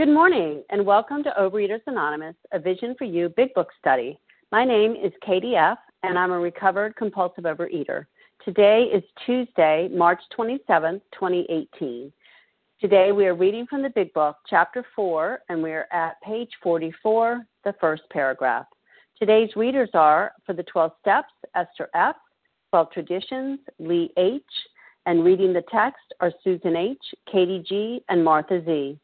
Good morning, and welcome to Overeaters Anonymous, a Vision for You Big Book Study. My name is Katie F., and I'm a recovered compulsive overeater. Today is Tuesday, March 27, 2018. Today we are reading from the Big Book, Chapter 4, and we are at page 44, the first paragraph. Today's readers are, for the 12 Steps, Esther F., 12 Traditions, Lee H., and reading the text are Susan H., Katie G., and Martha Z.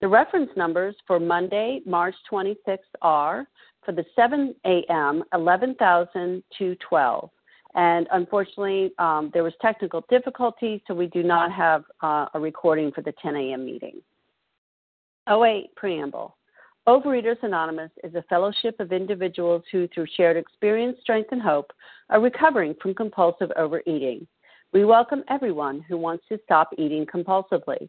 The reference numbers for Monday, March 26th are for the 7 a.m., 11,212. And unfortunately, um, there was technical difficulty, so we do not have uh, a recording for the 10 a.m. meeting. OA Preamble. Overeaters Anonymous is a fellowship of individuals who, through shared experience, strength, and hope, are recovering from compulsive overeating. We welcome everyone who wants to stop eating compulsively.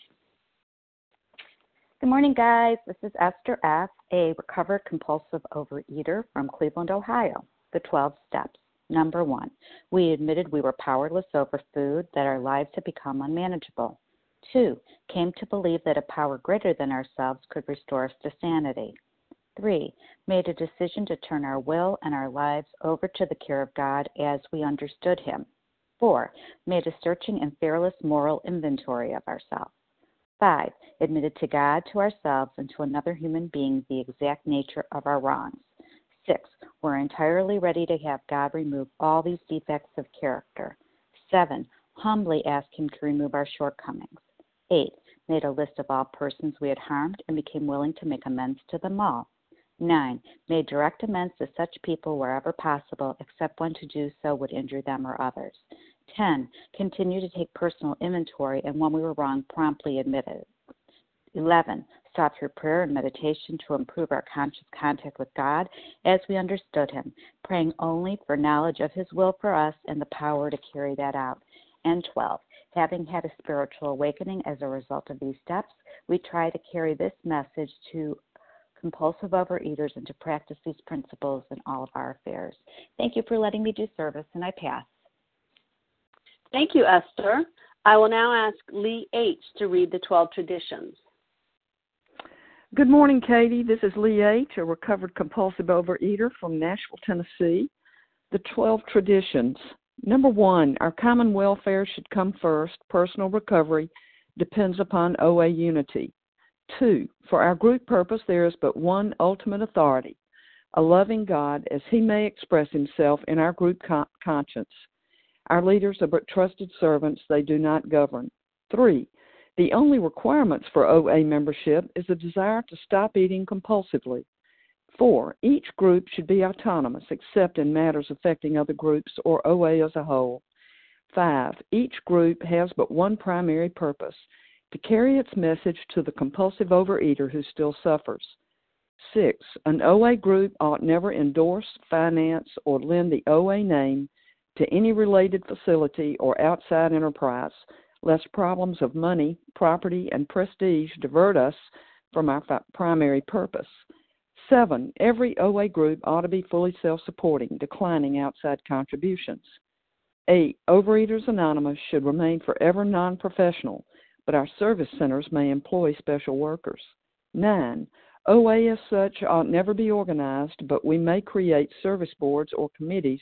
Good morning, guys. This is Esther F., a recovered compulsive overeater from Cleveland, Ohio. The 12 steps. Number one, we admitted we were powerless over food, that our lives had become unmanageable. Two, came to believe that a power greater than ourselves could restore us to sanity. Three, made a decision to turn our will and our lives over to the care of God as we understood Him. Four, made a searching and fearless moral inventory of ourselves. Five, admitted to God, to ourselves, and to another human being the exact nature of our wrongs. Six, we're entirely ready to have God remove all these defects of character. Seven, humbly ask Him to remove our shortcomings. Eight, made a list of all persons we had harmed and became willing to make amends to them all. 9. Made direct amends to such people wherever possible, except when to do so would injure them or others. 10. Continue to take personal inventory and when we were wrong, promptly admit it. 11. Sought through prayer and meditation to improve our conscious contact with God as we understood Him, praying only for knowledge of His will for us and the power to carry that out. And 12. Having had a spiritual awakening as a result of these steps, we try to carry this message to compulsive overeaters and to practice these principles in all of our affairs. Thank you for letting me do service, and I pass. Thank you, Esther. I will now ask Lee H. to read the 12 traditions. Good morning, Katie. This is Lee H., a recovered compulsive overeater from Nashville, Tennessee. The 12 traditions. Number one, our common welfare should come first. Personal recovery depends upon OA unity. Two, for our group purpose, there is but one ultimate authority a loving God as he may express himself in our group con- conscience. Our leaders are but trusted servants, they do not govern. Three, the only requirements for OA membership is a desire to stop eating compulsively. Four, each group should be autonomous except in matters affecting other groups or OA as a whole. Five, each group has but one primary purpose to carry its message to the compulsive overeater who still suffers. Six, an OA group ought never endorse, finance, or lend the OA name to any related facility or outside enterprise, lest problems of money, property, and prestige divert us from our primary purpose. Seven, every OA group ought to be fully self supporting, declining outside contributions. Eight, Overeaters Anonymous should remain forever non professional, but our service centers may employ special workers. Nine, OA as such ought never be organized, but we may create service boards or committees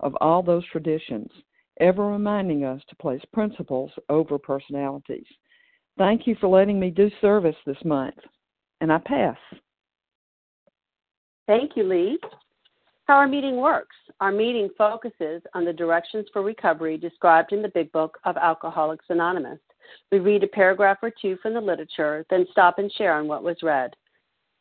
of all those traditions, ever reminding us to place principles over personalities. Thank you for letting me do service this month, and I pass. Thank you, Lee. How our meeting works. Our meeting focuses on the directions for recovery described in the Big Book of Alcoholics Anonymous. We read a paragraph or two from the literature, then stop and share on what was read.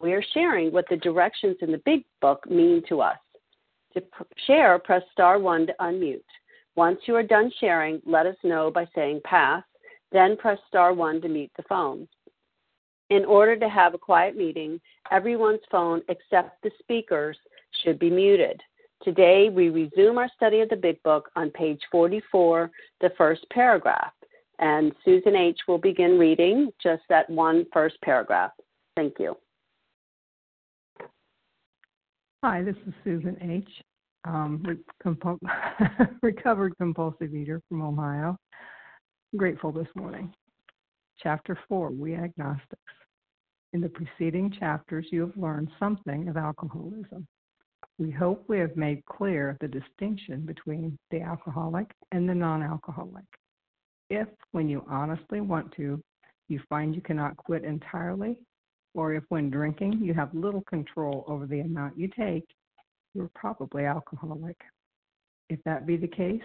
We are sharing what the directions in the big book mean to us. To share, press star 1 to unmute. Once you are done sharing, let us know by saying pass, then press star 1 to mute the phone. In order to have a quiet meeting, everyone's phone except the speaker's should be muted. Today, we resume our study of the Big Book on page 44, the first paragraph, and Susan H. will begin reading just that one first paragraph. Thank you. Hi, this is Susan H., um, recovered compulsive eater from Ohio. Grateful this morning. Chapter 4 We Agnostics. In the preceding chapters, you have learned something of alcoholism. We hope we have made clear the distinction between the alcoholic and the non alcoholic. If, when you honestly want to, you find you cannot quit entirely, or if when drinking you have little control over the amount you take, you're probably alcoholic. If that be the case,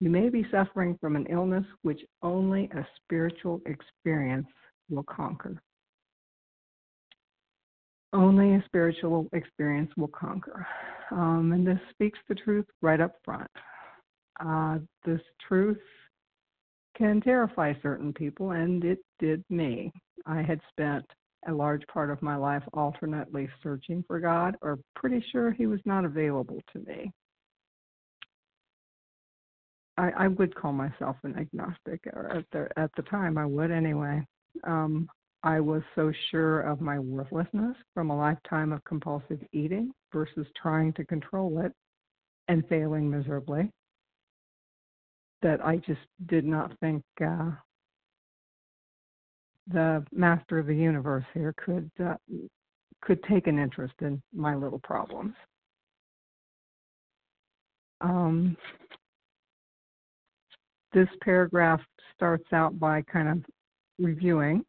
you may be suffering from an illness which only a spiritual experience will conquer. Only a spiritual experience will conquer. Um, and this speaks the truth right up front. Uh, this truth can terrify certain people, and it did me. I had spent a large part of my life alternately searching for God or pretty sure He was not available to me. I, I would call myself an agnostic, or at the at the time I would anyway. Um, I was so sure of my worthlessness from a lifetime of compulsive eating versus trying to control it and failing miserably that I just did not think uh, the master of the universe here could uh, could take an interest in my little problems. Um, this paragraph starts out by kind of reviewing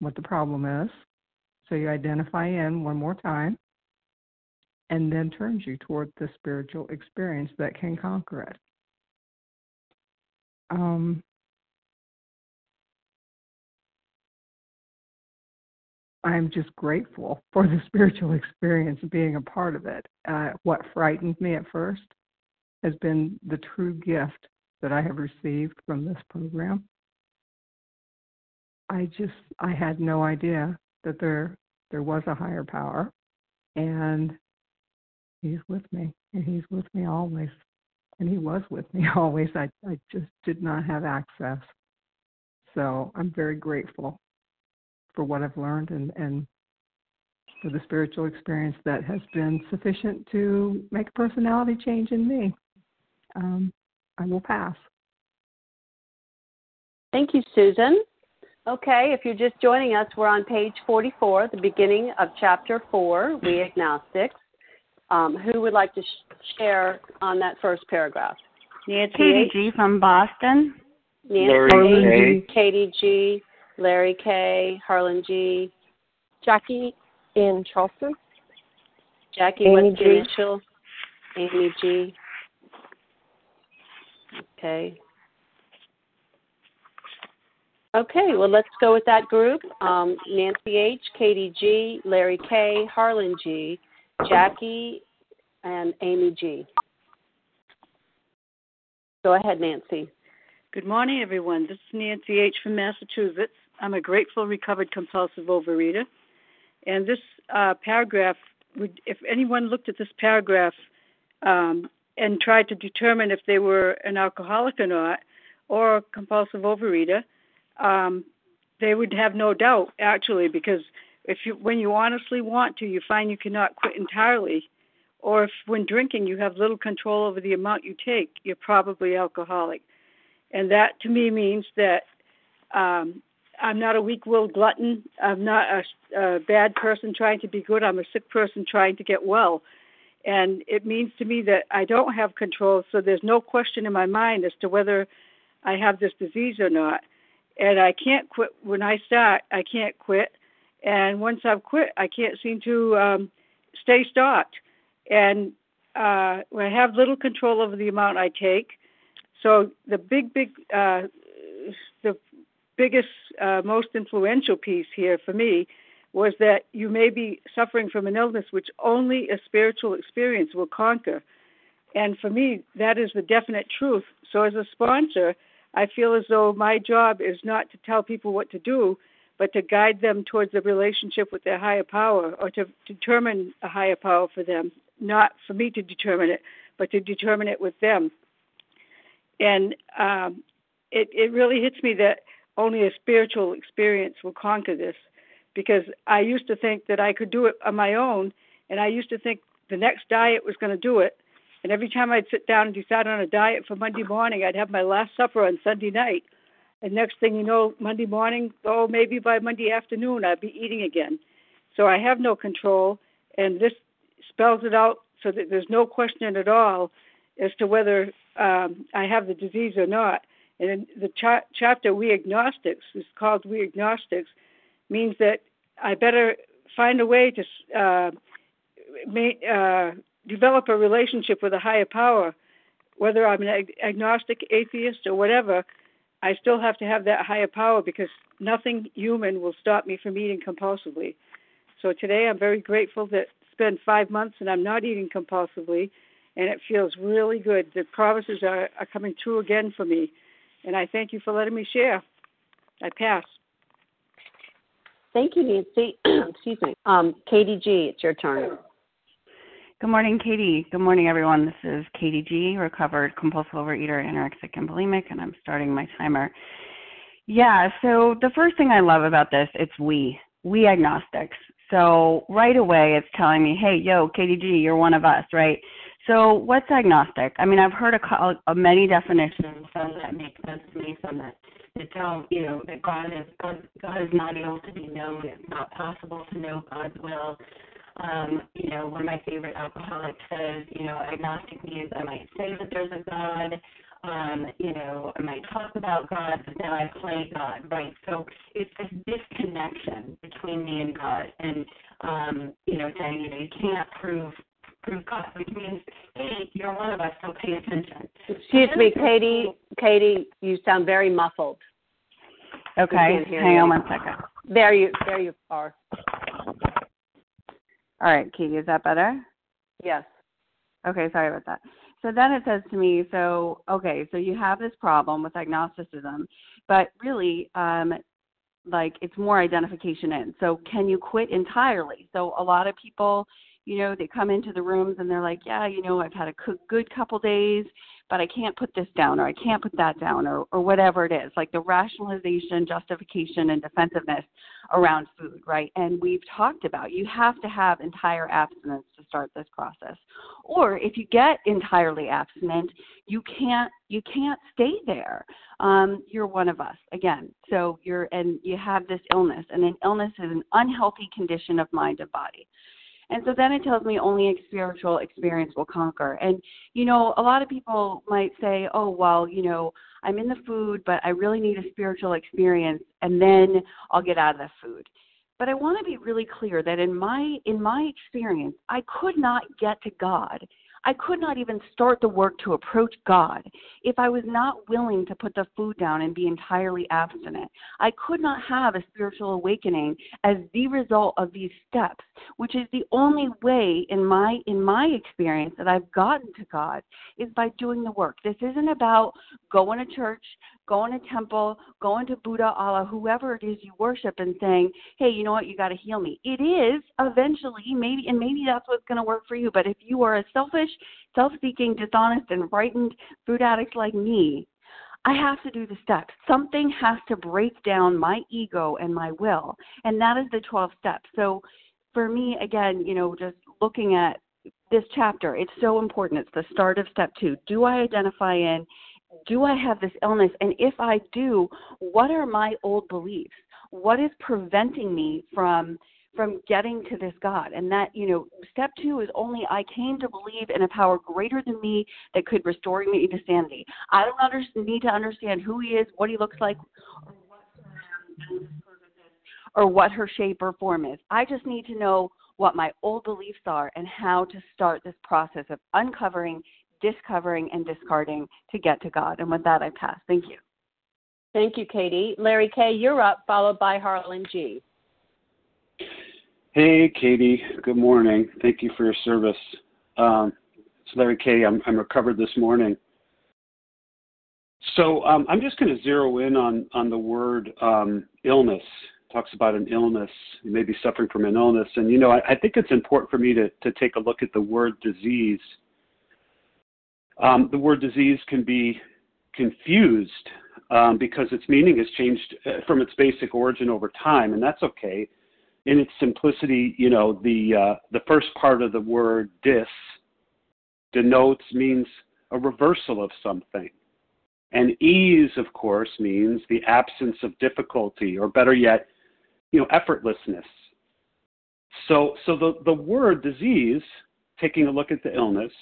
what the problem is. So you identify in one more time and then turns you toward the spiritual experience that can conquer it. Um, I'm just grateful for the spiritual experience being a part of it. Uh, what frightened me at first has been the true gift that I have received from this program. I just I had no idea that there there was a higher power and he's with me and he's with me always and he was with me always I I just did not have access so I'm very grateful for what I've learned and, and for the spiritual experience that has been sufficient to make a personality change in me. Um, I will pass. Thank you, Susan. Okay, if you're just joining us, we're on page 44, the beginning of chapter 4, We Agnostics. Um, who would like to sh- share on that first paragraph? Nancy Katie G. from Boston. Nancy Larry G. Katie G. Larry K., Harlan G. Jackie in Charleston. Jackie, Amy what's G. the? Amy G. Okay. Okay, well, let's go with that group. Um, Nancy H., Katie G., Larry K., Harlan G., Jackie, and Amy G. Go ahead, Nancy. Good morning, everyone. This is Nancy H. from Massachusetts. I'm a grateful, recovered compulsive overeater. And this uh, paragraph, would, if anyone looked at this paragraph um, and tried to determine if they were an alcoholic or not, or a compulsive overeater, um, they would have no doubt, actually, because if you, when you honestly want to, you find you cannot quit entirely, or if when drinking you have little control over the amount you take, you're probably alcoholic. And that to me means that um, I'm not a weak willed glutton. I'm not a, a bad person trying to be good. I'm a sick person trying to get well. And it means to me that I don't have control, so there's no question in my mind as to whether I have this disease or not. And I can't quit when I start, I can't quit. And once I've quit, I can't seem to um, stay stopped. And uh, I have little control over the amount I take. So the big, big, uh, biggest, uh, most influential piece here for me was that you may be suffering from an illness which only a spiritual experience will conquer. And for me, that is the definite truth. So as a sponsor, I feel as though my job is not to tell people what to do, but to guide them towards a relationship with their higher power or to determine a higher power for them, not for me to determine it, but to determine it with them. And um, it, it really hits me that only a spiritual experience will conquer this because I used to think that I could do it on my own, and I used to think the next diet was going to do it. And every time I'd sit down and decide on a diet for Monday morning, I'd have my last supper on Sunday night. And next thing you know, Monday morning, oh, maybe by Monday afternoon, I'd be eating again. So I have no control, and this spells it out so that there's no question at all as to whether um, I have the disease or not. And in the cha- chapter We Agnostics is called We Agnostics, means that I better find a way to uh, ma- uh, develop a relationship with a higher power, whether I'm an ag- agnostic, atheist, or whatever. I still have to have that higher power because nothing human will stop me from eating compulsively. So today I'm very grateful that it's been five months and I'm not eating compulsively, and it feels really good. The promises are, are coming true again for me, and I thank you for letting me share. I pass. Thank you, Nancy. Excuse me. Um, Katie G., it's your turn. Good morning, Katie. Good morning, everyone. This is Katie G., recovered compulsive overeater, anorexic, and bulimic, and I'm starting my timer. Yeah, so the first thing I love about this, it's we, we agnostics. So right away, it's telling me, hey, yo, Katie G., you're one of us, right? So what's agnostic? I mean, I've heard a, a many definitions, some that make sense to me, some that that don't, you know, that God is God, God is not able to be known. It's not possible to know God's will. Um, you know, one of my favorite alcoholics says, you know, agnostic means I might say that there's a God, um, you know, I might talk about God, but then I play God, right? So it's this disconnection between me and God, and um, you know, saying, you know, you can't prove prove God, which means, hey, you're one of us, so pay attention. Excuse me, Katie. Katie, you sound very muffled. Okay, hang you. on one second. There you, there you are. All right, Katie, is that better? Yes. Okay, sorry about that. So then it says to me, so okay, so you have this problem with agnosticism, but really, um, like it's more identification in. So can you quit entirely? So a lot of people, you know, they come into the rooms and they're like, yeah, you know, I've had a good couple days, but I can't put this down or I can't put that down or, or whatever it is, like the rationalization, justification, and defensiveness around food, right? And we've talked about you have to have entire abstinence to start this process. Or if you get entirely abstinent, you can't you can't stay there. Um, you're one of us again. So you're and you have this illness, and an illness is an unhealthy condition of mind and body. And so then it tells me only a spiritual experience will conquer. And, you know, a lot of people might say, oh, well, you know, I'm in the food, but I really need a spiritual experience, and then I'll get out of the food. But I want to be really clear that in my in my experience, I could not get to God I could not even start the work to approach God if I was not willing to put the food down and be entirely abstinent. I could not have a spiritual awakening as the result of these steps, which is the only way in my in my experience that I've gotten to God is by doing the work. This isn't about going to church, going to temple, going to Buddha, Allah, whoever it is you worship, and saying, "Hey, you know what? You got to heal me." It is eventually, maybe, and maybe that's what's going to work for you. But if you are a selfish, self-seeking, dishonest, and frightened food addict like me, I have to do the steps. Something has to break down my ego and my will, and that is the 12 steps. So, for me, again, you know, just looking at this chapter, it's so important. It's the start of step two. Do I identify in do I have this illness? And if I do, what are my old beliefs? What is preventing me from from getting to this God? And that, you know, step two is only I came to believe in a power greater than me that could restore me to sanity. I don't under, need to understand who he is, what he looks like, or what her shape or form is. I just need to know what my old beliefs are and how to start this process of uncovering discovering and discarding to get to God. And with that, I pass. Thank you. Thank you, Katie. Larry K., you're up, followed by Harlan G. Hey, Katie. Good morning. Thank you for your service. Um, it's Larry K. I'm, I'm recovered this morning. So um, I'm just going to zero in on on the word um, illness. It talks about an illness. You may be suffering from an illness, and you know I, I think it's important for me to to take a look at the word disease um, the word disease can be confused um, because its meaning has changed uh, from its basic origin over time, and that's okay. In its simplicity, you know, the uh, the first part of the word dis denotes means a reversal of something. And ease, of course, means the absence of difficulty, or better yet, you know, effortlessness. So, so the, the word disease, taking a look at the illness,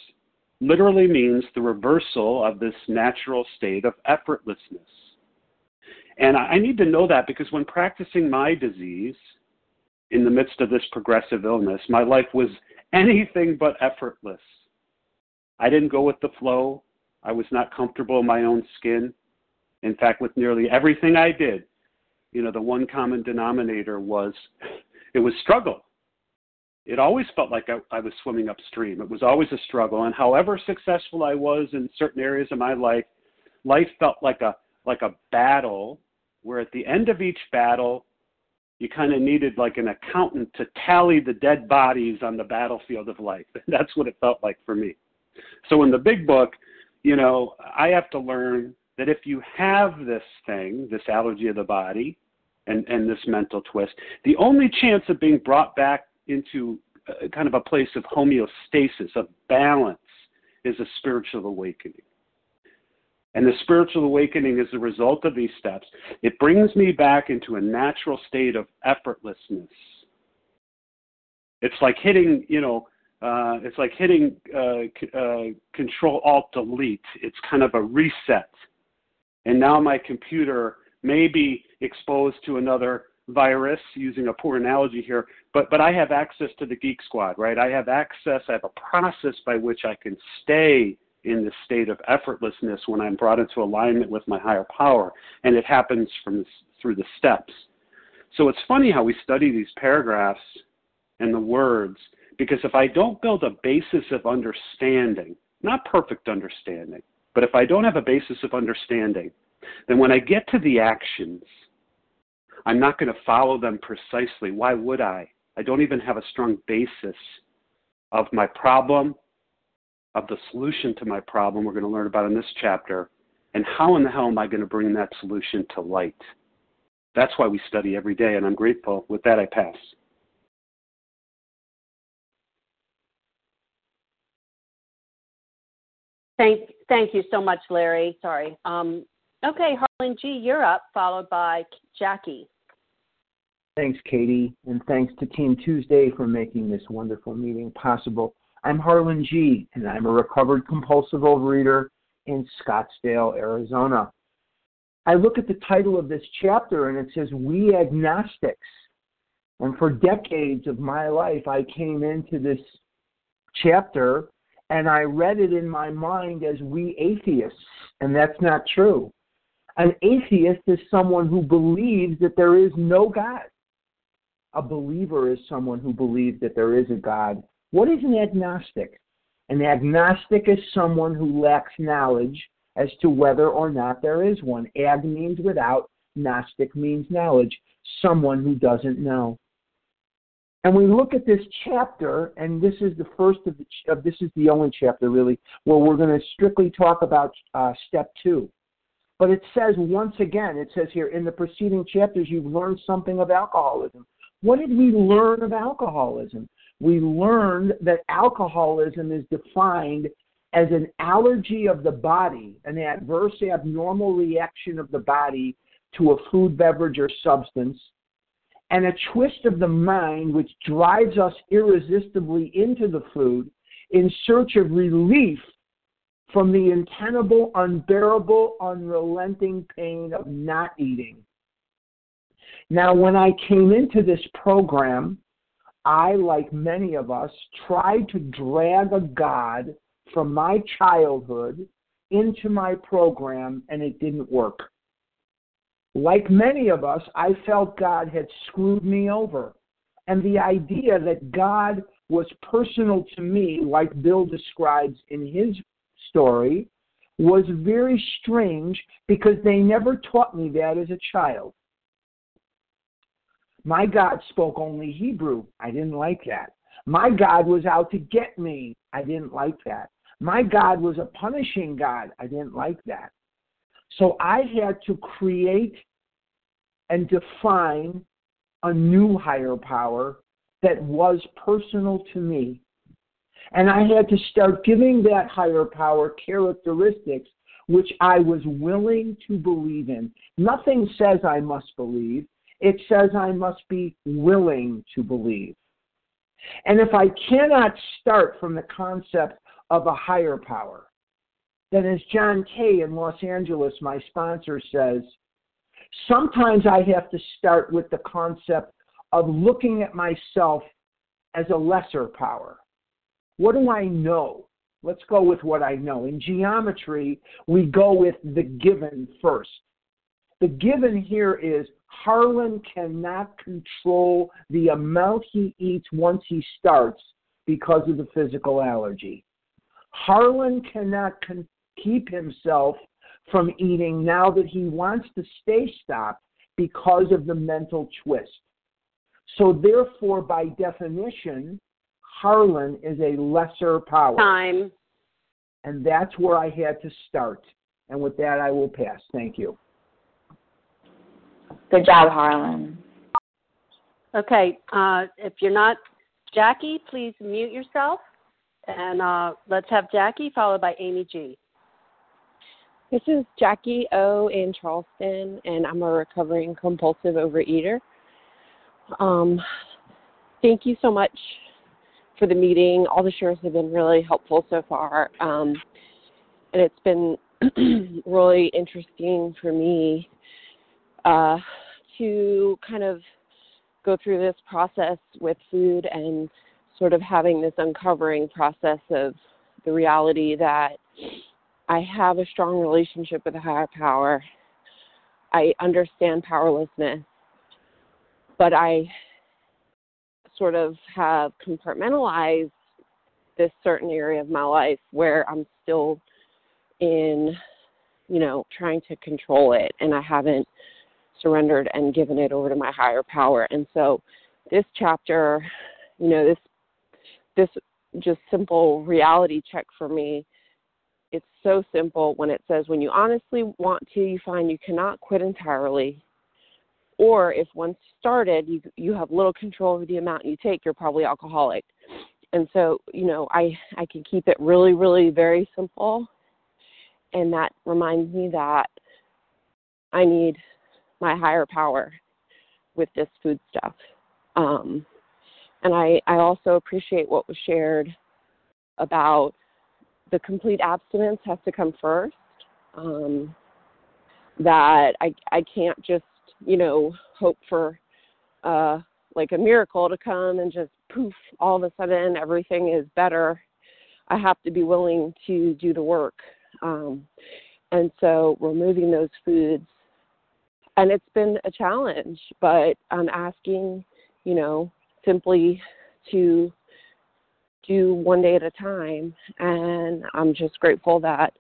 literally means the reversal of this natural state of effortlessness. And I need to know that because when practicing my disease in the midst of this progressive illness, my life was anything but effortless. I didn't go with the flow. I was not comfortable in my own skin. In fact, with nearly everything I did, you know, the one common denominator was it was struggle it always felt like I, I was swimming upstream. It was always a struggle, and however successful I was in certain areas of my life, life felt like a like a battle. Where at the end of each battle, you kind of needed like an accountant to tally the dead bodies on the battlefield of life. That's what it felt like for me. So in the big book, you know, I have to learn that if you have this thing, this allergy of the body, and, and this mental twist, the only chance of being brought back into a, kind of a place of homeostasis, of balance, is a spiritual awakening. And the spiritual awakening is the result of these steps. It brings me back into a natural state of effortlessness. It's like hitting, you know, uh, it's like hitting uh, uh, Control Alt Delete. It's kind of a reset. And now my computer may be exposed to another virus, using a poor analogy here, but but I have access to the Geek Squad, right? I have access. I have a process by which I can stay in this state of effortlessness when I'm brought into alignment with my higher power, and it happens from through the steps. So it's funny how we study these paragraphs and the words because if I don't build a basis of understanding, not perfect understanding, but if I don't have a basis of understanding, then when I get to the actions, I'm not going to follow them precisely. Why would I? I don't even have a strong basis of my problem, of the solution to my problem we're going to learn about in this chapter, and how in the hell am I going to bring that solution to light? That's why we study every day, and I'm grateful. With that, I pass. Thank, thank you so much, Larry. Sorry. Um, okay, Harlan G., you're up, followed by Jackie. Thanks, Katie, and thanks to Team Tuesday for making this wonderful meeting possible. I'm Harlan G., and I'm a recovered compulsive overeater in Scottsdale, Arizona. I look at the title of this chapter and it says, We Agnostics. And for decades of my life, I came into this chapter and I read it in my mind as we atheists, and that's not true. An atheist is someone who believes that there is no God. A believer is someone who believes that there is a God. What is an agnostic? An agnostic is someone who lacks knowledge as to whether or not there is one. Ag means without, Gnostic means knowledge, someone who doesn't know. And we look at this chapter, and this is the first of the, uh, this is the only chapter really, where we're going to strictly talk about uh, step two. But it says once again, it says here, in the preceding chapters, you've learned something of alcoholism. What did we learn of alcoholism? We learned that alcoholism is defined as an allergy of the body, an adverse abnormal reaction of the body to a food, beverage, or substance, and a twist of the mind which drives us irresistibly into the food in search of relief from the untenable, unbearable, unrelenting pain of not eating. Now, when I came into this program, I, like many of us, tried to drag a God from my childhood into my program, and it didn't work. Like many of us, I felt God had screwed me over. And the idea that God was personal to me, like Bill describes in his story, was very strange because they never taught me that as a child. My God spoke only Hebrew. I didn't like that. My God was out to get me. I didn't like that. My God was a punishing God. I didn't like that. So I had to create and define a new higher power that was personal to me. And I had to start giving that higher power characteristics which I was willing to believe in. Nothing says I must believe, it says I must be willing to believe. And if I cannot start from the concept of a higher power, then as John Kay in Los Angeles, my sponsor, says, Sometimes I have to start with the concept of looking at myself as a lesser power. What do I know? Let's go with what I know. In geometry, we go with the given first. The given here is Harlan cannot control the amount he eats once he starts because of the physical allergy. Harlan cannot con- keep himself from eating now that he wants to stay stopped because of the mental twist. So, therefore, by definition, Harlan is a lesser power. Time. And that's where I had to start. And with that, I will pass. Thank you. Good job, Harlan. Okay, uh, if you're not Jackie, please mute yourself. And uh, let's have Jackie followed by Amy G. This is Jackie O in Charleston, and I'm a recovering compulsive overeater. Um, thank you so much for the meeting. All the shares have been really helpful so far, um, and it's been really interesting for me uh, to kind of go through this process with food and sort of having this uncovering process of the reality that I have a strong relationship with a higher power. I understand powerlessness, but I sort of have compartmentalized this certain area of my life where I'm still in, you know, trying to control it and I haven't surrendered and given it over to my higher power. And so this chapter, you know, this this just simple reality check for me it's so simple when it says when you honestly want to, you find you cannot quit entirely. Or if once started, you you have little control over the amount you take, you're probably alcoholic. And so, you know, I I can keep it really, really very simple, and that reminds me that I need my higher power with this food stuff. Um, and I I also appreciate what was shared about the complete abstinence has to come first. Um, that I I can't just you know hope for uh, like a miracle to come and just poof all of a sudden everything is better. I have to be willing to do the work. Um, and so removing those foods, and it's been a challenge, but I'm asking, you know, simply to do one day at a time. And I'm just grateful that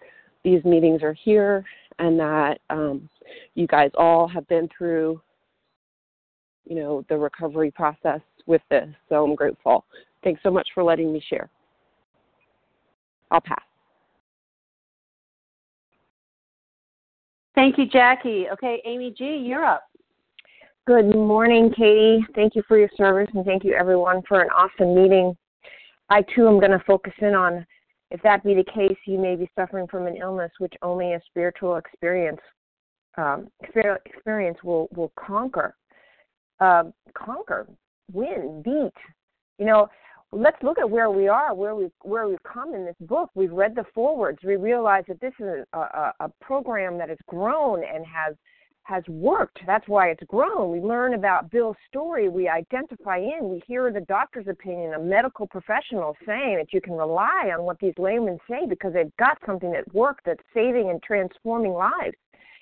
these meetings are here and that um, you guys all have been through, you know, the recovery process with this. So I'm grateful. Thanks so much for letting me share. I'll pass. Thank you, Jackie. Okay, Amy G., you're up. Good morning, Katie. Thank you for your service and thank you everyone for an awesome meeting. I too am going to focus in on if that be the case, you may be suffering from an illness which only a spiritual experience um, experience will will conquer, uh, conquer, win, beat. You know, let's look at where we are, where we where we've come in this book. We've read the forewords. We realize that this is a, a, a program that has grown and has has worked. That's why it's grown. We learn about Bill's story. We identify in. We hear the doctor's opinion, a medical professional saying that you can rely on what these laymen say because they've got something that works that's saving and transforming lives.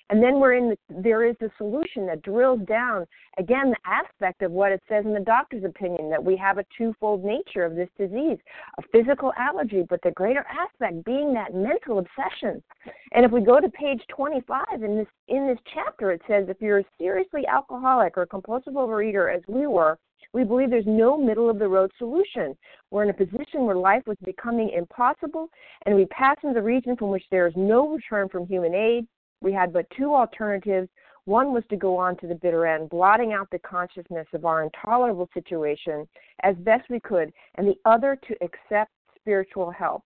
And then we're in the, there is a solution that drills down again the aspect of what it says in the doctor's opinion that we have a twofold nature of this disease, a physical allergy, but the greater aspect being that mental obsession. And if we go to page 25 in this in this chapter, it says if you're a seriously alcoholic or compulsive overeater, as we were, we believe there's no middle of the road solution. We're in a position where life was becoming impossible, and we pass into the region from which there is no return from human aid we had but two alternatives. One was to go on to the bitter end, blotting out the consciousness of our intolerable situation as best we could, and the other to accept spiritual help.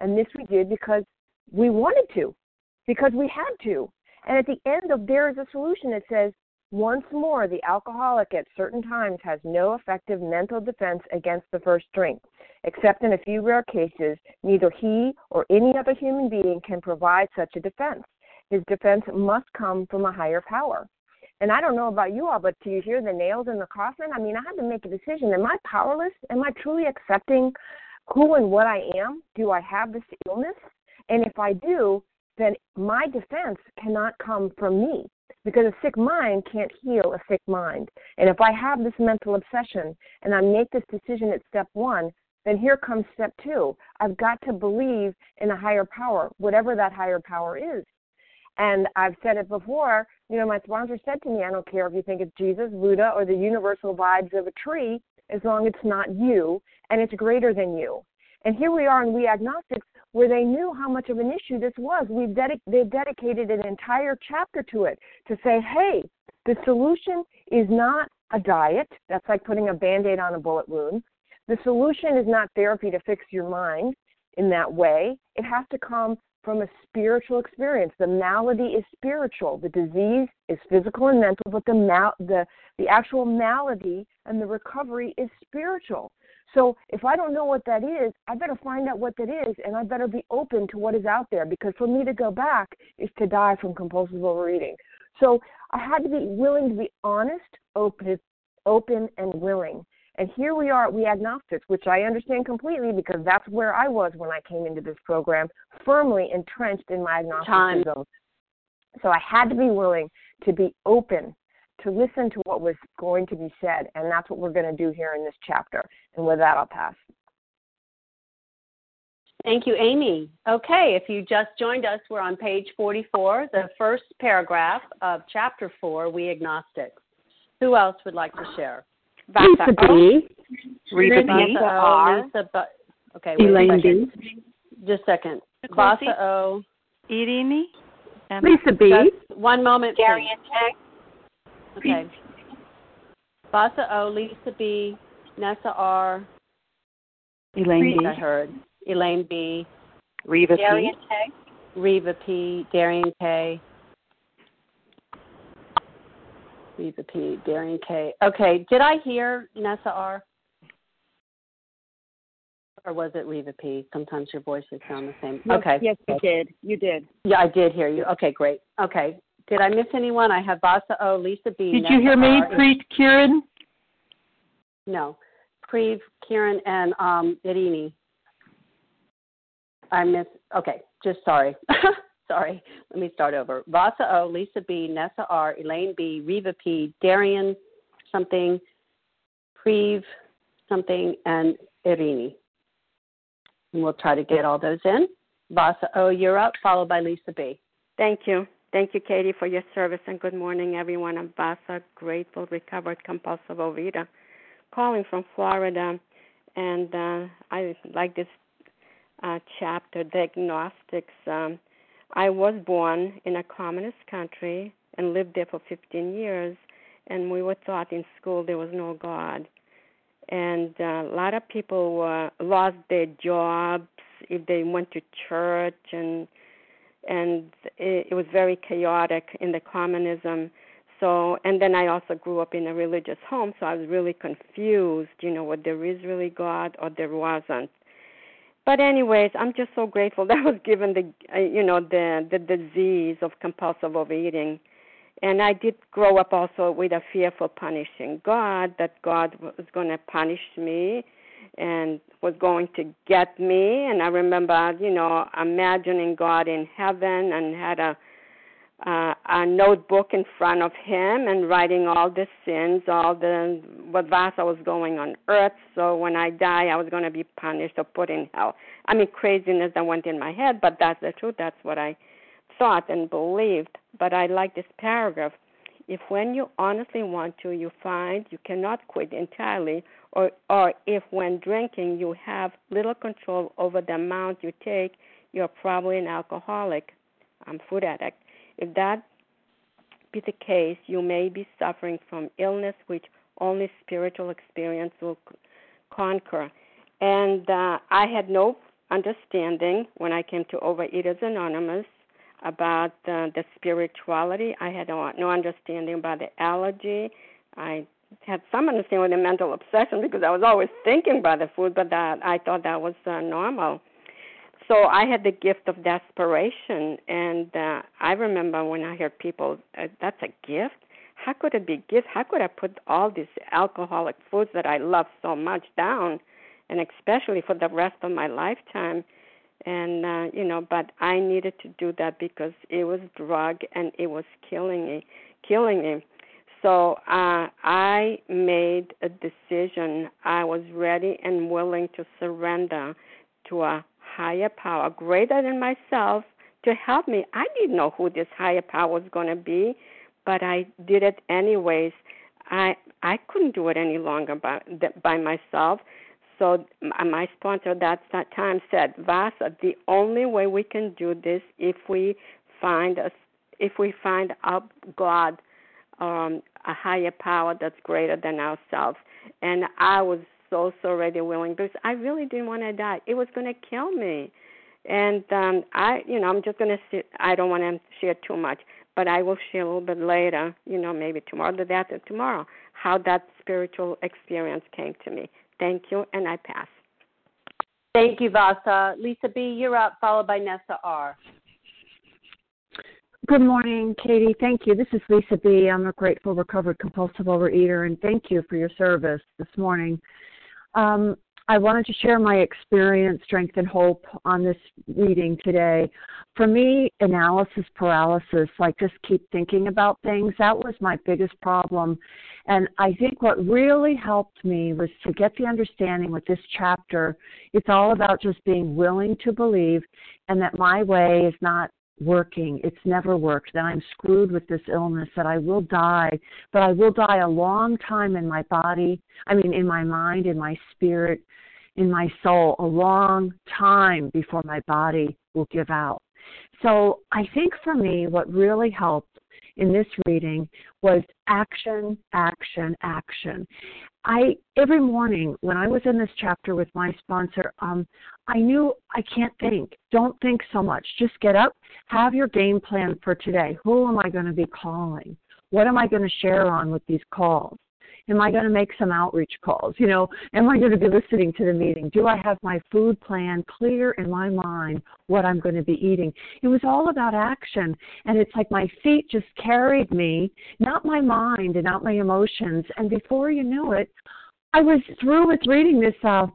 And this we did because we wanted to, because we had to. And at the end of There is a Solution, it says, once more, the alcoholic at certain times has no effective mental defense against the first drink. Except in a few rare cases, neither he or any other human being can provide such a defense. His defense must come from a higher power. And I don't know about you all, but do you hear the nails in the coffin? I mean, I had to make a decision. Am I powerless? Am I truly accepting who and what I am? Do I have this illness? And if I do, then my defense cannot come from me because a sick mind can't heal a sick mind. And if I have this mental obsession and I make this decision at step one, then here comes step two. I've got to believe in a higher power, whatever that higher power is. And I've said it before, you know, my sponsor said to me, I don't care if you think it's Jesus, Buddha, or the universal vibes of a tree, as long as it's not you and it's greater than you. And here we are in We Agnostics, where they knew how much of an issue this was. We've dedi- they've dedicated an entire chapter to it to say, hey, the solution is not a diet. That's like putting a band aid on a bullet wound. The solution is not therapy to fix your mind in that way. It has to come from a spiritual experience. The malady is spiritual. The disease is physical and mental, but the mal- the the actual malady and the recovery is spiritual. So if I don't know what that is, I better find out what that is, and I better be open to what is out there. Because for me to go back is to die from compulsive overeating. So I had to be willing to be honest, open, open, and willing. And here we are, we agnostics, which I understand completely because that's where I was when I came into this program, firmly entrenched in my agnosticism. Time. So I had to be willing to be open to listen to what was going to be said, and that's what we're going to do here in this chapter. And with that, I'll pass. Thank you, Amy. Okay, if you just joined us, we're on page 44, the first paragraph of chapter 4, We Agnostics. Who else would like to share? Lisa B. Rita B. O. Lisa B. Okay, wait Elaine a. B. Just a second. Vasa O. Irini. Lisa B. Just one moment. Darian Tech. Okay. Vasa O. Lisa B. Nessa R. Elaine B. I heard. Elaine B. Reva Darian P. K. Reva P. Darian K. Reva P. Darian K. Okay, did I hear Nessa R? Or was it Reva P? Sometimes your voices sound the same. Yes, okay. Yes, you did. You did. Yeah, I did hear you. Okay, great. Okay. Did I miss anyone? I have Vasa O, Lisa B. Did Nessa you hear me, R, Preet Kieran? No. Preet, Kieran, and um, Irini. I miss. Okay, just sorry. sorry. Let me start over. Vasa O, Lisa B, Nessa R, Elaine B, Riva P, Darian something, Preve something, and Irini. And we'll try to get all those in. Vasa O, you're up, followed by Lisa B. Thank you. Thank you, Katie, for your service, and good morning, everyone. I'm Vasa, grateful, recovered, compulsive overeater, calling from Florida. And uh, I like this uh, chapter, We Agnostics. Um, I was born in a communist country and lived there for 15 years, and we were taught in school there was no God. And uh, a lot of people uh, lost their jobs if they went to church and and it, it was very chaotic in the communism. So, and then I also grew up in a religious home, so I was really confused, you know, whether there is really God or there wasn't. But anyways, I'm just so grateful that I was given the, uh, you know, the the disease of compulsive overeating, and I did grow up also with a fear for punishing God, that God was going to punish me, and was going to get me. And i remember you know imagining god in heaven and had a uh, a notebook in front of him and writing all the sins all the what vasa was going on earth. So when i die i was going to be punished or put in hell. I mean craziness that went in my head but that's the truth. That's what i thought and believed. But i like this paragraph. If when you honestly want to you find you cannot quit entirely or or if when drinking you have little control over the amount you take, you're probably an alcoholic. I'm food addict. If that be the case, you may be suffering from illness which only spiritual experience will conquer. And uh, I had no understanding when I came to Overeaters Anonymous about uh, the spirituality. I had no, no understanding about the allergy. I had some understanding with the mental obsession because I was always thinking about the food, but that I thought that was uh, normal. So I had the gift of desperation, and uh, I remember when I heard people, uh, "That's a gift." How could it be gift? How could I put all these alcoholic foods that I love so much down, and especially for the rest of my lifetime? And uh, you know, but I needed to do that because it was drug and it was killing me, killing me so uh, I made a decision. I was ready and willing to surrender to a higher power greater than myself to help me. I didn't know who this higher power was going to be, but I did it anyways. I I couldn't do it any longer by by myself. So my sponsor that that time said, Vasa, the only way we can do this if we find us if we find out God um, a higher power that's greater than ourselves. And I was so so ready willing because I really didn't want to die. It was going to kill me. And um I you know, I'm just going to sit I don't want to share too much, but I will share a little bit later, you know, maybe tomorrow the day after tomorrow, how that spiritual experience came to me. Thank you and I pass. Thank you, Vasa. Lisa B, you're up, followed by Nessa R. Good morning, Katie. Thank you. This is Lisa B. I'm a grateful recovered compulsive overeater, and thank you for your service this morning. Um, I wanted to share my experience, strength, and hope on this reading today. For me, analysis paralysis, like just keep thinking about things, that was my biggest problem. And I think what really helped me was to get the understanding with this chapter, it's all about just being willing to believe and that my way is not working. It's never worked. That I'm screwed with this illness, that I will die, but I will die a long time in my body, I mean, in my mind, in my spirit, in my soul, a long time before my body will give out. So I think for me, what really helped in this reading was action, action, action. I every morning when I was in this chapter with my sponsor, um, I knew I can't think. Don't think so much. Just get up, have your game plan for today. Who am I going to be calling? What am I going to share on with these calls? Am I going to make some outreach calls? You know, am I going to be listening to the meeting? Do I have my food plan clear in my mind what I'm going to be eating? It was all about action. And it's like my feet just carried me, not my mind and not my emotions. And before you knew it, I was through with reading this uh,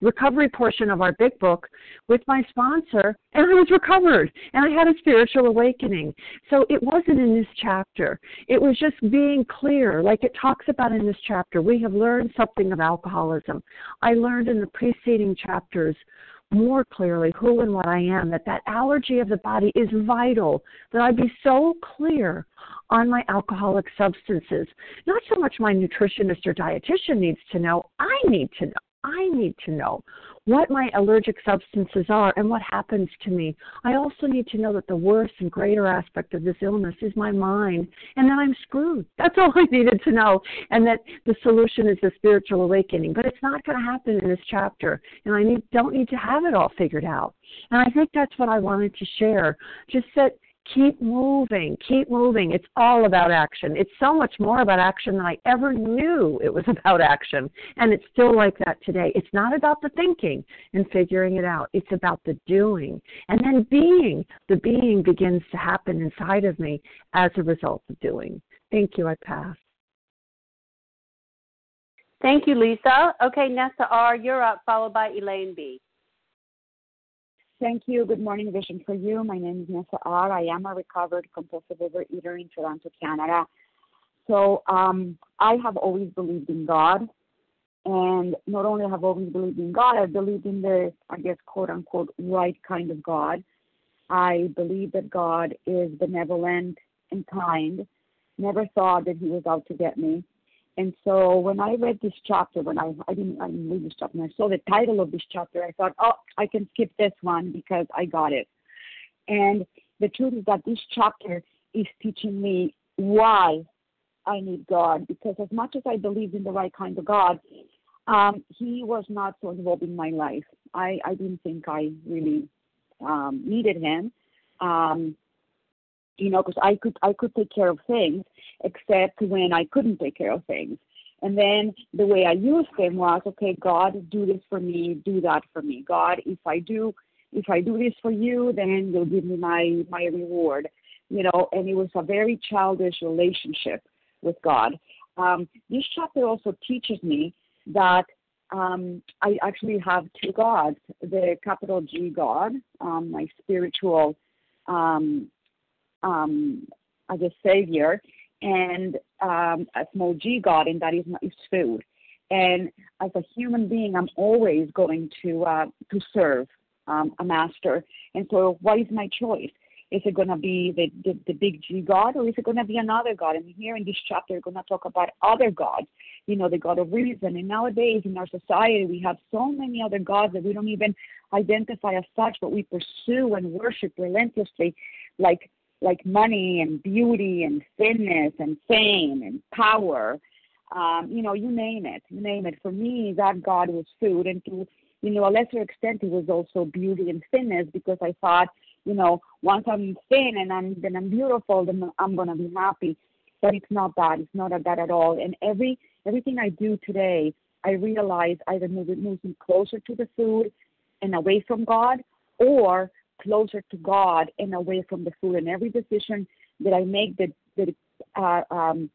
recovery portion of our big book with my sponsor and I was recovered and I had a spiritual awakening. So it wasn't in this chapter. It was just being clear, like it talks about in this chapter. We have learned something of alcoholism. I learned in the preceding chapters more clearly who and what I am, that that allergy of the body is vital, that I be so clear on my alcoholic substances. Not so much my nutritionist or dietitian needs to know, I need to know. I need to know what my allergic substances are and what happens to me. I also need to know that the worst and greater aspect of this illness is my mind and that I'm screwed. That's all I needed to know. And that the solution is the spiritual awakening. But it's not going to happen in this chapter. And I need, don't need to have it all figured out. And I think that's what I wanted to share. Just that keep moving, keep moving. It's all about action. It's so much more about action than I ever knew it was about action. And it's still like that today. It's not about the thinking and figuring it out, it's about the doing. And then being. The being begins to happen inside of me as a result of doing. Thank you. I pass. Thank you, Lisa. Okay, Nessa R., you're up, followed by Elaine B. Thank you. Good morning, Vision for You. My name is Nessa R. I am a recovered compulsive overeater in Toronto, Canada. So um, I have always believed in God. And not only have always believed in God, I believed in the, I guess, quote unquote, right kind of God. I believe that God is benevolent and kind. Never thought that He was out to get me. And so when I read this chapter, when I I didn't I didn't read this chapter, I saw the title of this chapter, I thought, oh, I can skip this one because I got it. And the truth is that this chapter is teaching me why I need God. Because as much as I believed in the right kind of God, um, He was not so involved in my life. I I didn't think I really um, needed Him. Um, you know, because I could I could take care of things, except when I couldn't take care of things. And then the way I used them was, okay, God, do this for me, do that for me. God, if I do if I do this for you, then you'll give me my my reward. You know, and it was a very childish relationship with God. Um, this chapter also teaches me that um, I actually have two gods: the capital G God, um, my spiritual um, as a savior and um, a small g god, and that is, is food. And as a human being, I'm always going to uh, to serve um, a master. And so, what is my choice? Is it going to be the, the, the big G God or is it going to be another God? And here in this chapter, we're going to talk about other gods, you know, the God of reason. And nowadays in our society, we have so many other gods that we don't even identify as such, but we pursue and worship relentlessly, like like money and beauty and thinness and fame and power. Um, you know, you name it, you name it. For me, that God was food, and to you know a lesser extent, it was also beauty and thinness because I thought, you know, once I'm thin and I'm then I'm beautiful, then I'm gonna be happy. But it's not that. It's not that at all. And every everything I do today, I realize either move it moves me closer to the food and away from God, or closer to God and away from the food. And every decision that I make that that uh, um,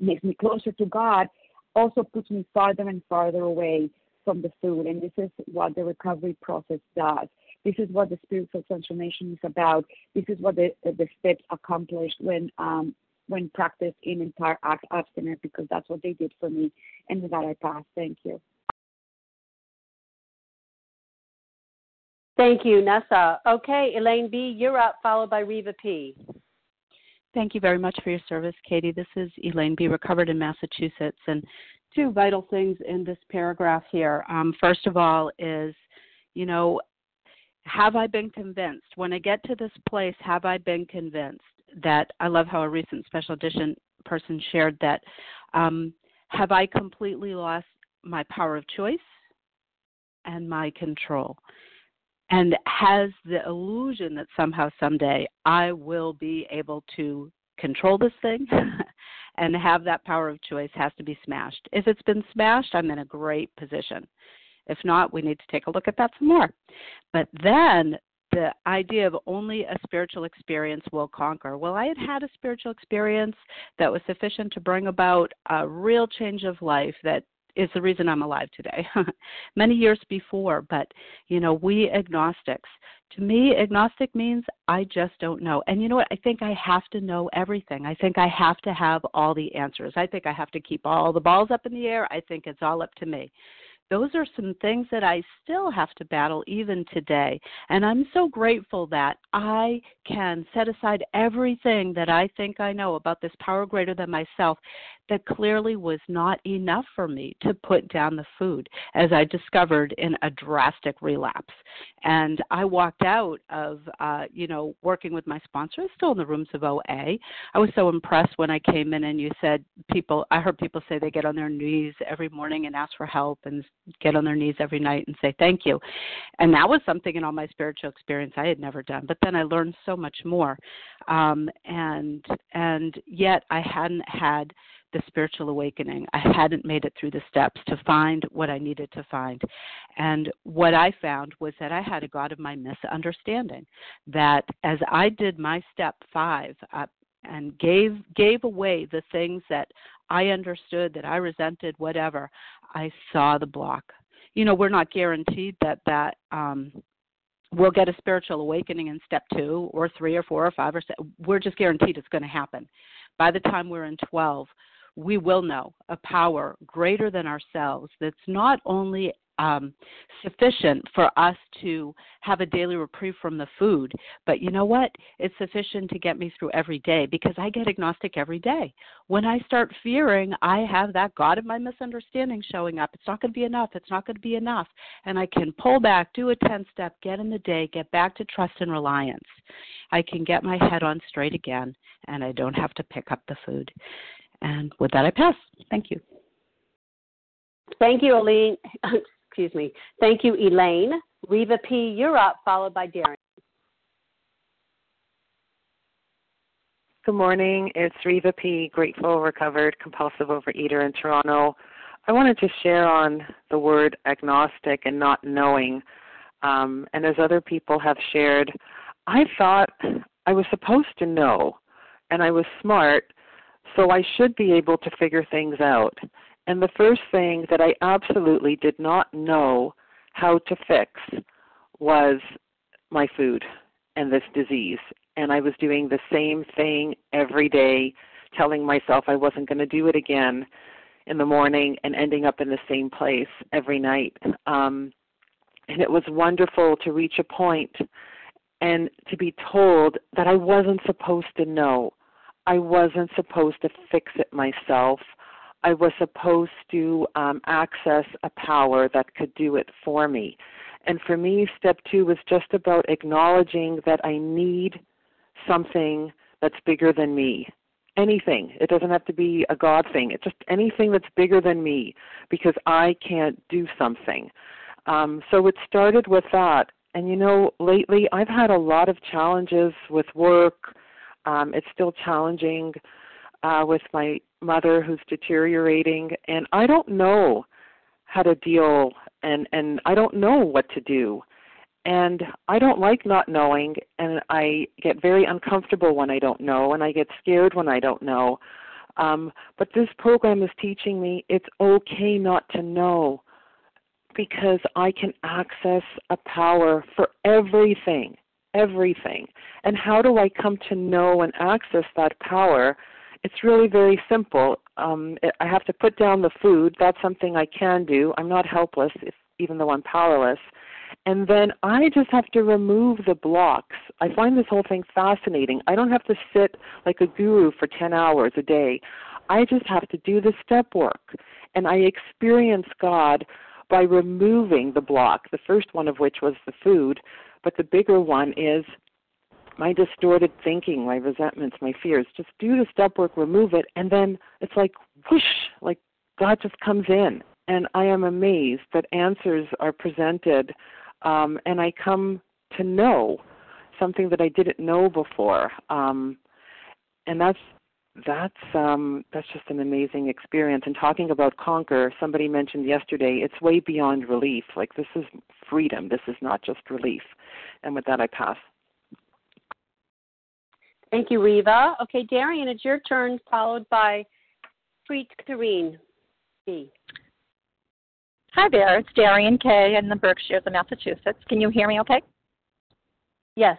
makes me closer to God also puts me farther and farther away from the food. And this is what the recovery process does. This is what the spiritual transformation is about. This is what the, the steps accomplished when um, when practiced in entire abstinence because that's what they did for me. And with that, I pass. Thank you. Thank you, Nessa. Okay, Elaine B., you're up, followed by Reva P. Thank you very much for your service, Katie. This is Elaine B., recovered in Massachusetts. And two vital things in this paragraph here. Um, first of all, is, you know, have I been convinced? When I get to this place, have I been convinced that I love how a recent special edition person shared that um, have I completely lost my power of choice and my control? And has the illusion that somehow someday I will be able to control this thing and have that power of choice has to be smashed. If it's been smashed, I'm in a great position. If not, we need to take a look at that some more. But then the idea of only a spiritual experience will conquer. Well, I had had a spiritual experience that was sufficient to bring about a real change of life that is the reason I'm alive today. Many years before, but you know, we agnostics. To me, agnostic means I just don't know. And you know what? I think I have to know everything. I think I have to have all the answers. I think I have to keep all the balls up in the air. I think it's all up to me those are some things that I still have to battle even today. And I'm so grateful that I can set aside everything that I think I know about this power greater than myself that clearly was not enough for me to put down the food, as I discovered in a drastic relapse. And I walked out of, uh, you know, working with my sponsor, still in the rooms of OA. I was so impressed when I came in and you said people, I heard people say they get on their knees every morning and ask for help and get on their knees every night and say thank you. And that was something in all my spiritual experience I had never done. But then I learned so much more. Um, and and yet I hadn't had the spiritual awakening. I hadn't made it through the steps to find what I needed to find. And what I found was that I had a God of my misunderstanding. That as I did my step five uh, and gave gave away the things that I understood, that I resented, whatever, I saw the block. You know, we're not guaranteed that that um, we'll get a spiritual awakening in step two or three or four or five or six. We're just guaranteed it's going to happen. By the time we're in 12, we will know a power greater than ourselves that's not only um, sufficient for us to have a daily reprieve from the food. But you know what? It's sufficient to get me through every day because I get agnostic every day. When I start fearing, I have that God of my misunderstanding showing up. It's not going to be enough. It's not going to be enough. And I can pull back, do a 10 step, get in the day, get back to trust and reliance. I can get my head on straight again, and I don't have to pick up the food. And with that, I pass. Thank you. Thank you, Elaine. Excuse me. Thank you, Elaine. Reva P., you're up, followed by Darren. Good morning. It's Reva P., grateful, recovered, compulsive overeater in Toronto. I wanted to share on the word agnostic and not knowing. Um, and as other people have shared, I thought I was supposed to know and I was smart so I should be able to figure things out. And the first thing that I absolutely did not know how to fix was my food and this disease. And I was doing the same thing every day, telling myself I wasn't going to do it again in the morning and ending up in the same place every night. Um, and it was wonderful to reach a point and to be told that I wasn't supposed to know. I wasn't supposed to fix it myself. I was supposed to um, access a power that could do it for me. And for me, step two was just about acknowledging that I need something that's bigger than me. Anything. It doesn't have to be a God thing. It's just anything that's bigger than me because I can't do something. Um, so it started with that. And you know, lately I've had a lot of challenges with work, um, it's still challenging uh, with my mother who's deteriorating, and I don't know how to deal, and and I don't know what to do, and I don't like not knowing, and I get very uncomfortable when I don't know, and I get scared when I don't know. Um, but this program is teaching me it's okay not to know because I can access a power for everything everything. And how do I come to know and access that power? It's really very simple. Um, I have to put down the food. That's something I can do. I'm not helpless, if, even though I'm powerless. And then I just have to remove the blocks. I find this whole thing fascinating. I don't have to sit like a guru for 10 hours a day. I just have to do the step work. And I experience God by removing the block, the first one of which was the food, but the bigger one is my distorted thinking, my resentments, my fears. Just do the step work, remove it, and then it's like whoosh, like God just comes in. And I am amazed that answers are presented, um, and I come to know something that I didn't know before. Um, and that's that's um, that's just an amazing experience. And talking about conquer, somebody mentioned yesterday, it's way beyond relief. Like this is freedom. This is not just relief. And with that, I pass. Thank you, Reva. Okay, Darian, it's your turn, followed by Preet Kiran B. Hi there, it's Darian Kay in the Berkshires of Massachusetts. Can you hear me okay? Yes.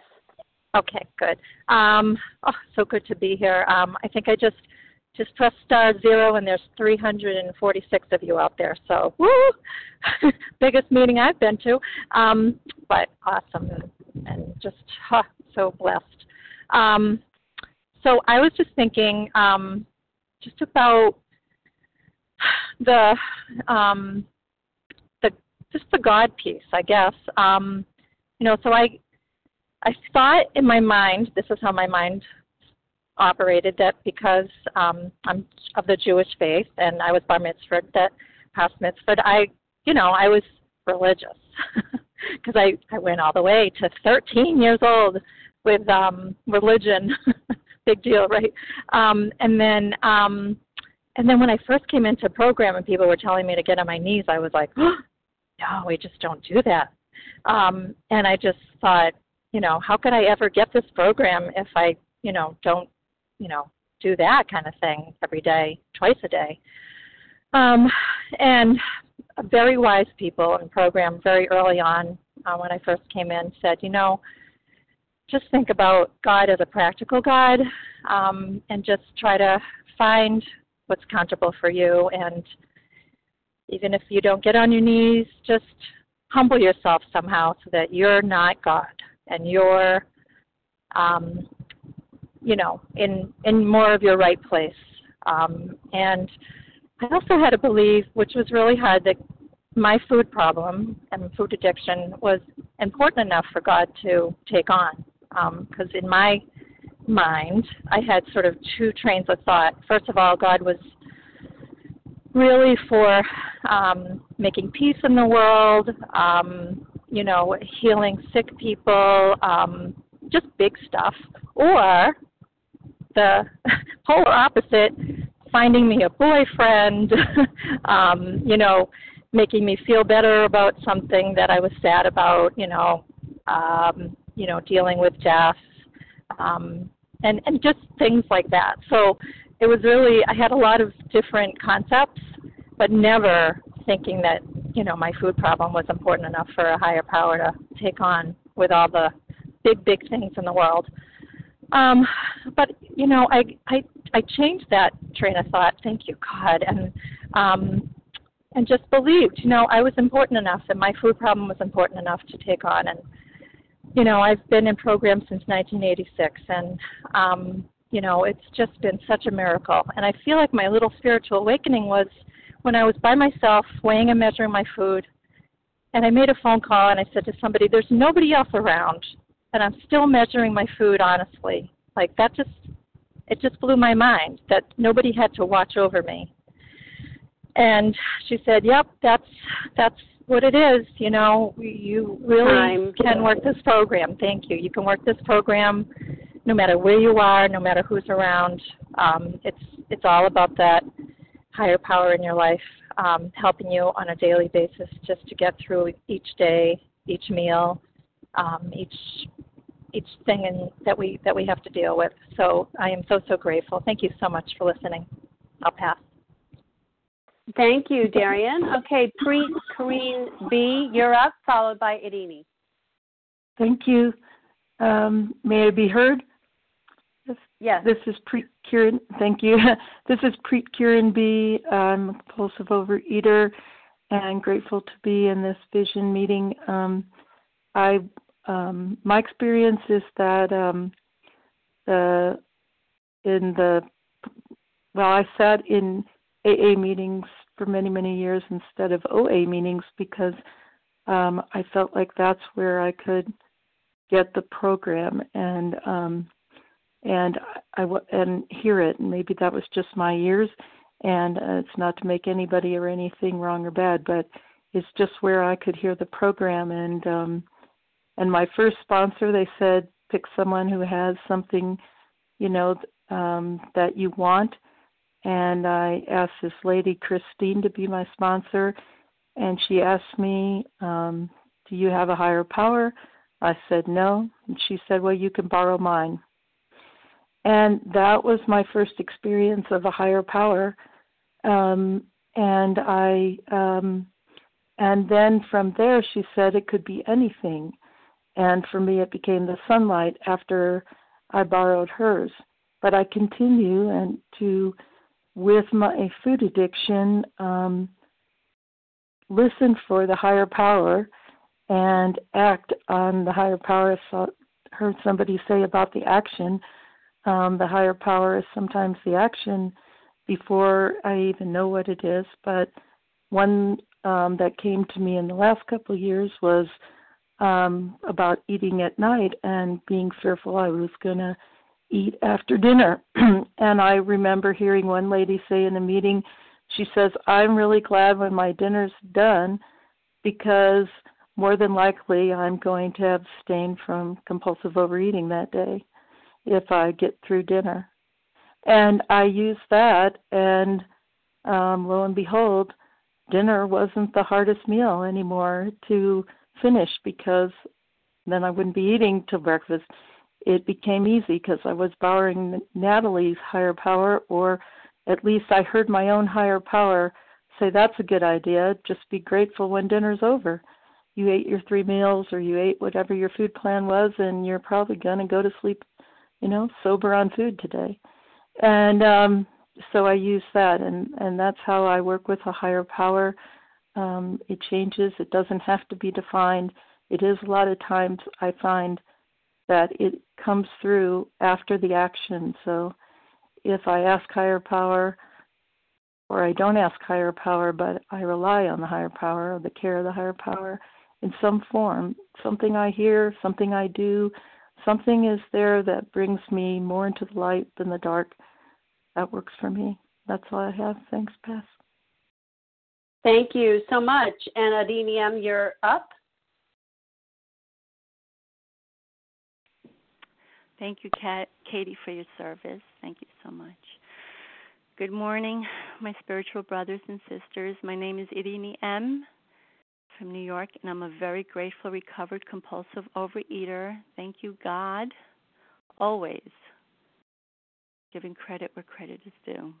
Okay, good. Um, oh, so good to be here. Um, I think I just just press star zero, and there's 346 of you out there. So, woo! Biggest meeting I've been to, um, but awesome and, just huh, so blessed. Um, so I was just thinking um, just about the um, the just the God piece, I guess. Um, you know, so I I thought in my mind, this is how my mind operated, that because um, I'm of the Jewish faith and I was bar mitzvahed, that past mitzvah, I, you know, I was religious because I I went all the way to 13 years old with um, religion. Big deal, right? Um, and then um, and then when I first came into program and people were telling me to get on my knees, I was like, oh, no, we just don't do that. Um, and I just thought, you know, how could I ever get this program if I, you know, don't, you know, do that kind of thing every day, twice a day? Um, and very wise people in program very early on uh, when I first came in said, you know, just think about God as a practical God um, and just try to find what's comfortable for you. And even if you don't get on your knees, just humble yourself somehow so that you're not God and you're um, you know in in more of your right place. Um, and i also had to believe which was really hard that my food problem and food addiction was important enough for god to take on. Because um, in my mind i had sort of two trains of thought. First of all god was really for um, making peace in the world um, you know, healing sick people, um, just big stuff, or the polar opposite, finding me a boyfriend, um, you know, making me feel better about something that I was sad about, you know, um, you know, dealing with death, um, and and just things like that. So it was really I had a lot of different concepts, but never thinking that you know my food problem was important enough for a higher power to take on with all the big big things in the world um but you know i i i changed that train of thought. Thank you god. And um and just believed you know i was important enough and my food problem was important enough to take on. And you know i've been in programs since 1986 and um you know it's just been such a miracle. And i feel like my little spiritual awakening was when I was by myself weighing and measuring my food, and I made a phone call and I said to somebody, "There's nobody else around, and I'm still measuring my food honestly." Like that just it just blew my mind that nobody had to watch over me. And she said, "Yep, that's that's what it is. You know, you really Time. can work this program. Thank you. You can work this program no matter where you are, no matter who's around. Um, it's it's all about that higher power in your life, um, helping you on a daily basis just to get through each day, each meal, um, each each thing in, that we that we have to deal with. So I am so so grateful. Thank you so much for listening. I'll pass. Thank you, Darian. Okay, Preet Kiran B, you're up, followed by Irini. Thank you. Um, may I be heard? Yes. This is Preet Kiran. Thank you. This is Preet Kiran B. I'm a compulsive overeater and grateful to be in this vision meeting. Um, I um, my experience is that um, the in the well, I sat in AA meetings for many many years instead of OA meetings because um, I felt like that's where I could get the program and um, and I and hear it. And maybe that was just my ears, and uh, it's not to make anybody or anything wrong or bad, but it's just where I could hear the program. And um, and my first sponsor, they said, pick someone who has something, you know, um, that you want. And I asked this lady Christine to be my sponsor, and she asked me, um, "Do you have a higher power?" I said no, and she said, "Well, you can borrow mine." and that was my first experience of a higher power um, and i um, and then from there, she said it could be anything. And for me, it became the sunlight after I borrowed hers. But I continue and to, with my food addiction, um, listen for the higher power and act on the higher power. I heard somebody say about the action. Um, the higher power is sometimes the action before I even know what it is. But one um, that came to me in the last couple of years was um, about eating at night and being fearful I was going to eat after dinner. and I remember hearing one lady say in a meeting, she says, I'm really glad when my dinner's done because more than likely I'm going to abstain from compulsive overeating that day if I get through dinner. And I used that, and um, lo and behold, dinner wasn't the hardest meal anymore to finish because then I wouldn't be eating till breakfast. It became easy because I was borrowing Natalie's higher power, or at least I heard my own higher power say, That's a good idea. Just be grateful when dinner's over you ate your three meals or you ate whatever your food plan was and you're probably going to go to sleep you know sober on food today and um so i use that and and that's how i work with a higher power um it changes it doesn't have to be defined it is a lot of times i find that it comes through after the action so if i ask higher power or I don't ask higher power, but I rely on the higher power, or the care of the higher power, in some form. Something I hear, something I do, something is there that brings me more into the light than the dark. That works for me. That's all I have. Thanks, Beth. Thank you so much. And Irini, you're up. Thank you, Kat, Katie, for your service. Thank you so much. Good morning, my spiritual brothers and sisters. My name is Irini M from New York, and I'm a very grateful, recovered, compulsive overeater. Thank you, God, always giving credit where credit is due.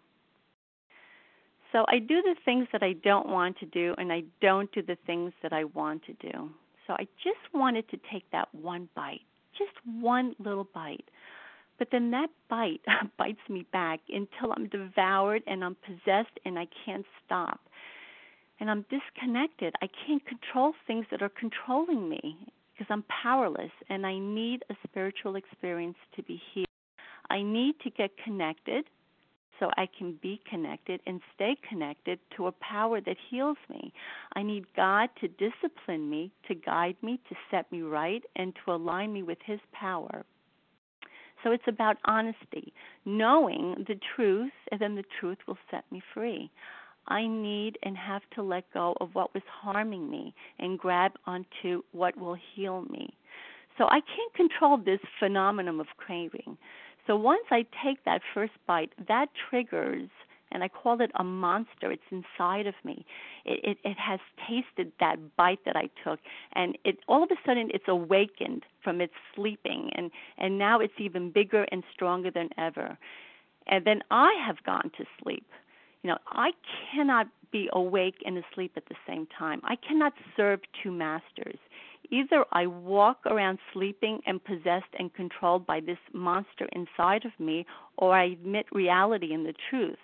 So I do the things that I don't want to do, and I don't do the things that I want to do. So I just wanted to take that one bite, just one little bite. But then that bite bites me back until I'm devoured and I'm possessed and I can't stop and I'm disconnected. I can't control things that are controlling me because I'm powerless and I need a spiritual experience to be healed. I need to get connected so I can be connected and stay connected to a power that heals me. I need God to discipline me, to guide me, to set me right, and to align me with His power. So it's about honesty, knowing the truth, and then the truth will set me free. I need and have to let go of what was harming me and grab onto what will heal me. So I can't control this phenomenon of craving. So once I take that first bite, that triggers and I call it a monster. It's inside of me. It, it it has tasted that bite that I took, and it all of a sudden it's awakened from its sleeping, and and now it's even bigger and stronger than ever. And then I have gone to sleep. You know, I cannot be awake and asleep at the same time. I cannot serve two masters. Either I walk around sleeping and possessed and controlled by this monster inside of me, or I admit reality and the truth.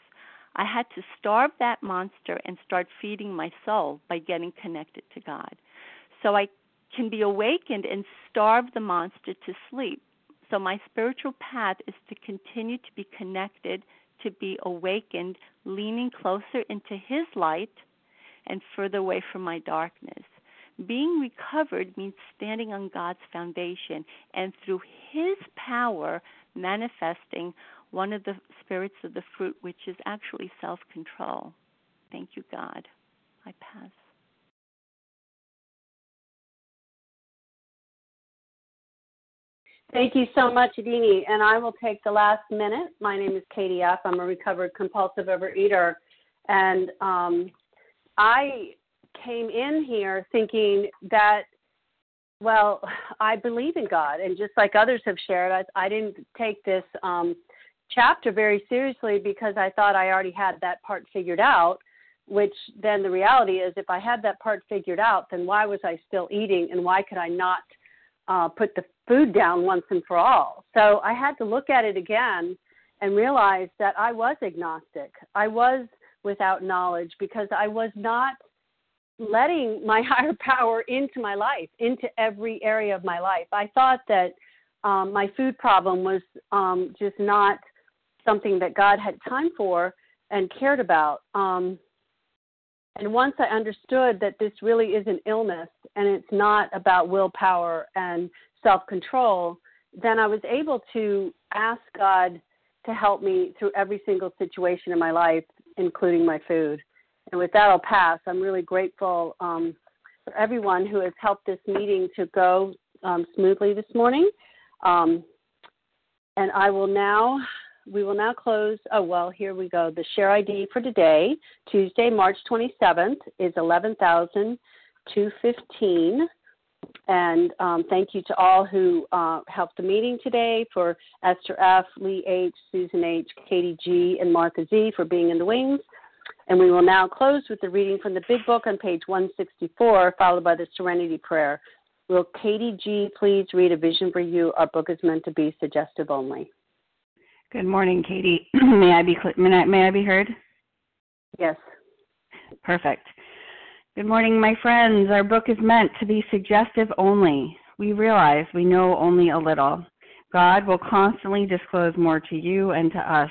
I had to starve that monster and start feeding my soul by getting connected to God. So I can be awakened and starve the monster to sleep. So my spiritual path is to continue to be connected to be awakened, leaning closer into His light and further away from my darkness. Being recovered means standing on God's foundation and through His power manifesting one of the spirits of the fruit, which is actually self control. Thank you, God. I pass. Thank you so much, Irini. And I will take the last minute. My name is Katie F. I'm a recovered compulsive overeater. And um, I came in here thinking that, well, I believe in God. And just like others have shared, I, I didn't take this um, chapter very seriously because I thought I already had that part figured out. which then the reality is if I had that part figured out, then why was I still eating and why could I not uh, put the food down once and for all? So I had to look at it again and realize that I was agnostic. I was without knowledge because I was not letting my higher power into my life, into every area of my life. I thought that um, my food problem was um, just not something that God had time for and cared about. Um, and once I understood that this really is an illness and it's not about willpower and self control, then I was able to ask God to help me through every single situation in my life, including my food. And with that, I'll pass. I'm really grateful um, for everyone who has helped this meeting to go um, smoothly this morning. Um, and I will now, we will now close. Oh, well, here we go. The share ID for today, Tuesday, March 27th, is 11,215. And um, thank you to all who uh, helped the meeting today for Esther F., Lee H., Susan H., Katie G., and Martha Z. for being in the wings. And we will now close with the reading from the Big Book on page 164, followed by the Serenity Prayer. Will Katie G. please read A Vision for You? Our book is meant to be suggestive only. Good morning, Katie. may I be may I, may I be heard? Yes. Perfect. Good morning, my friends. Our book is meant to be suggestive only. We realize we know only a little. God will constantly disclose more to you and to us.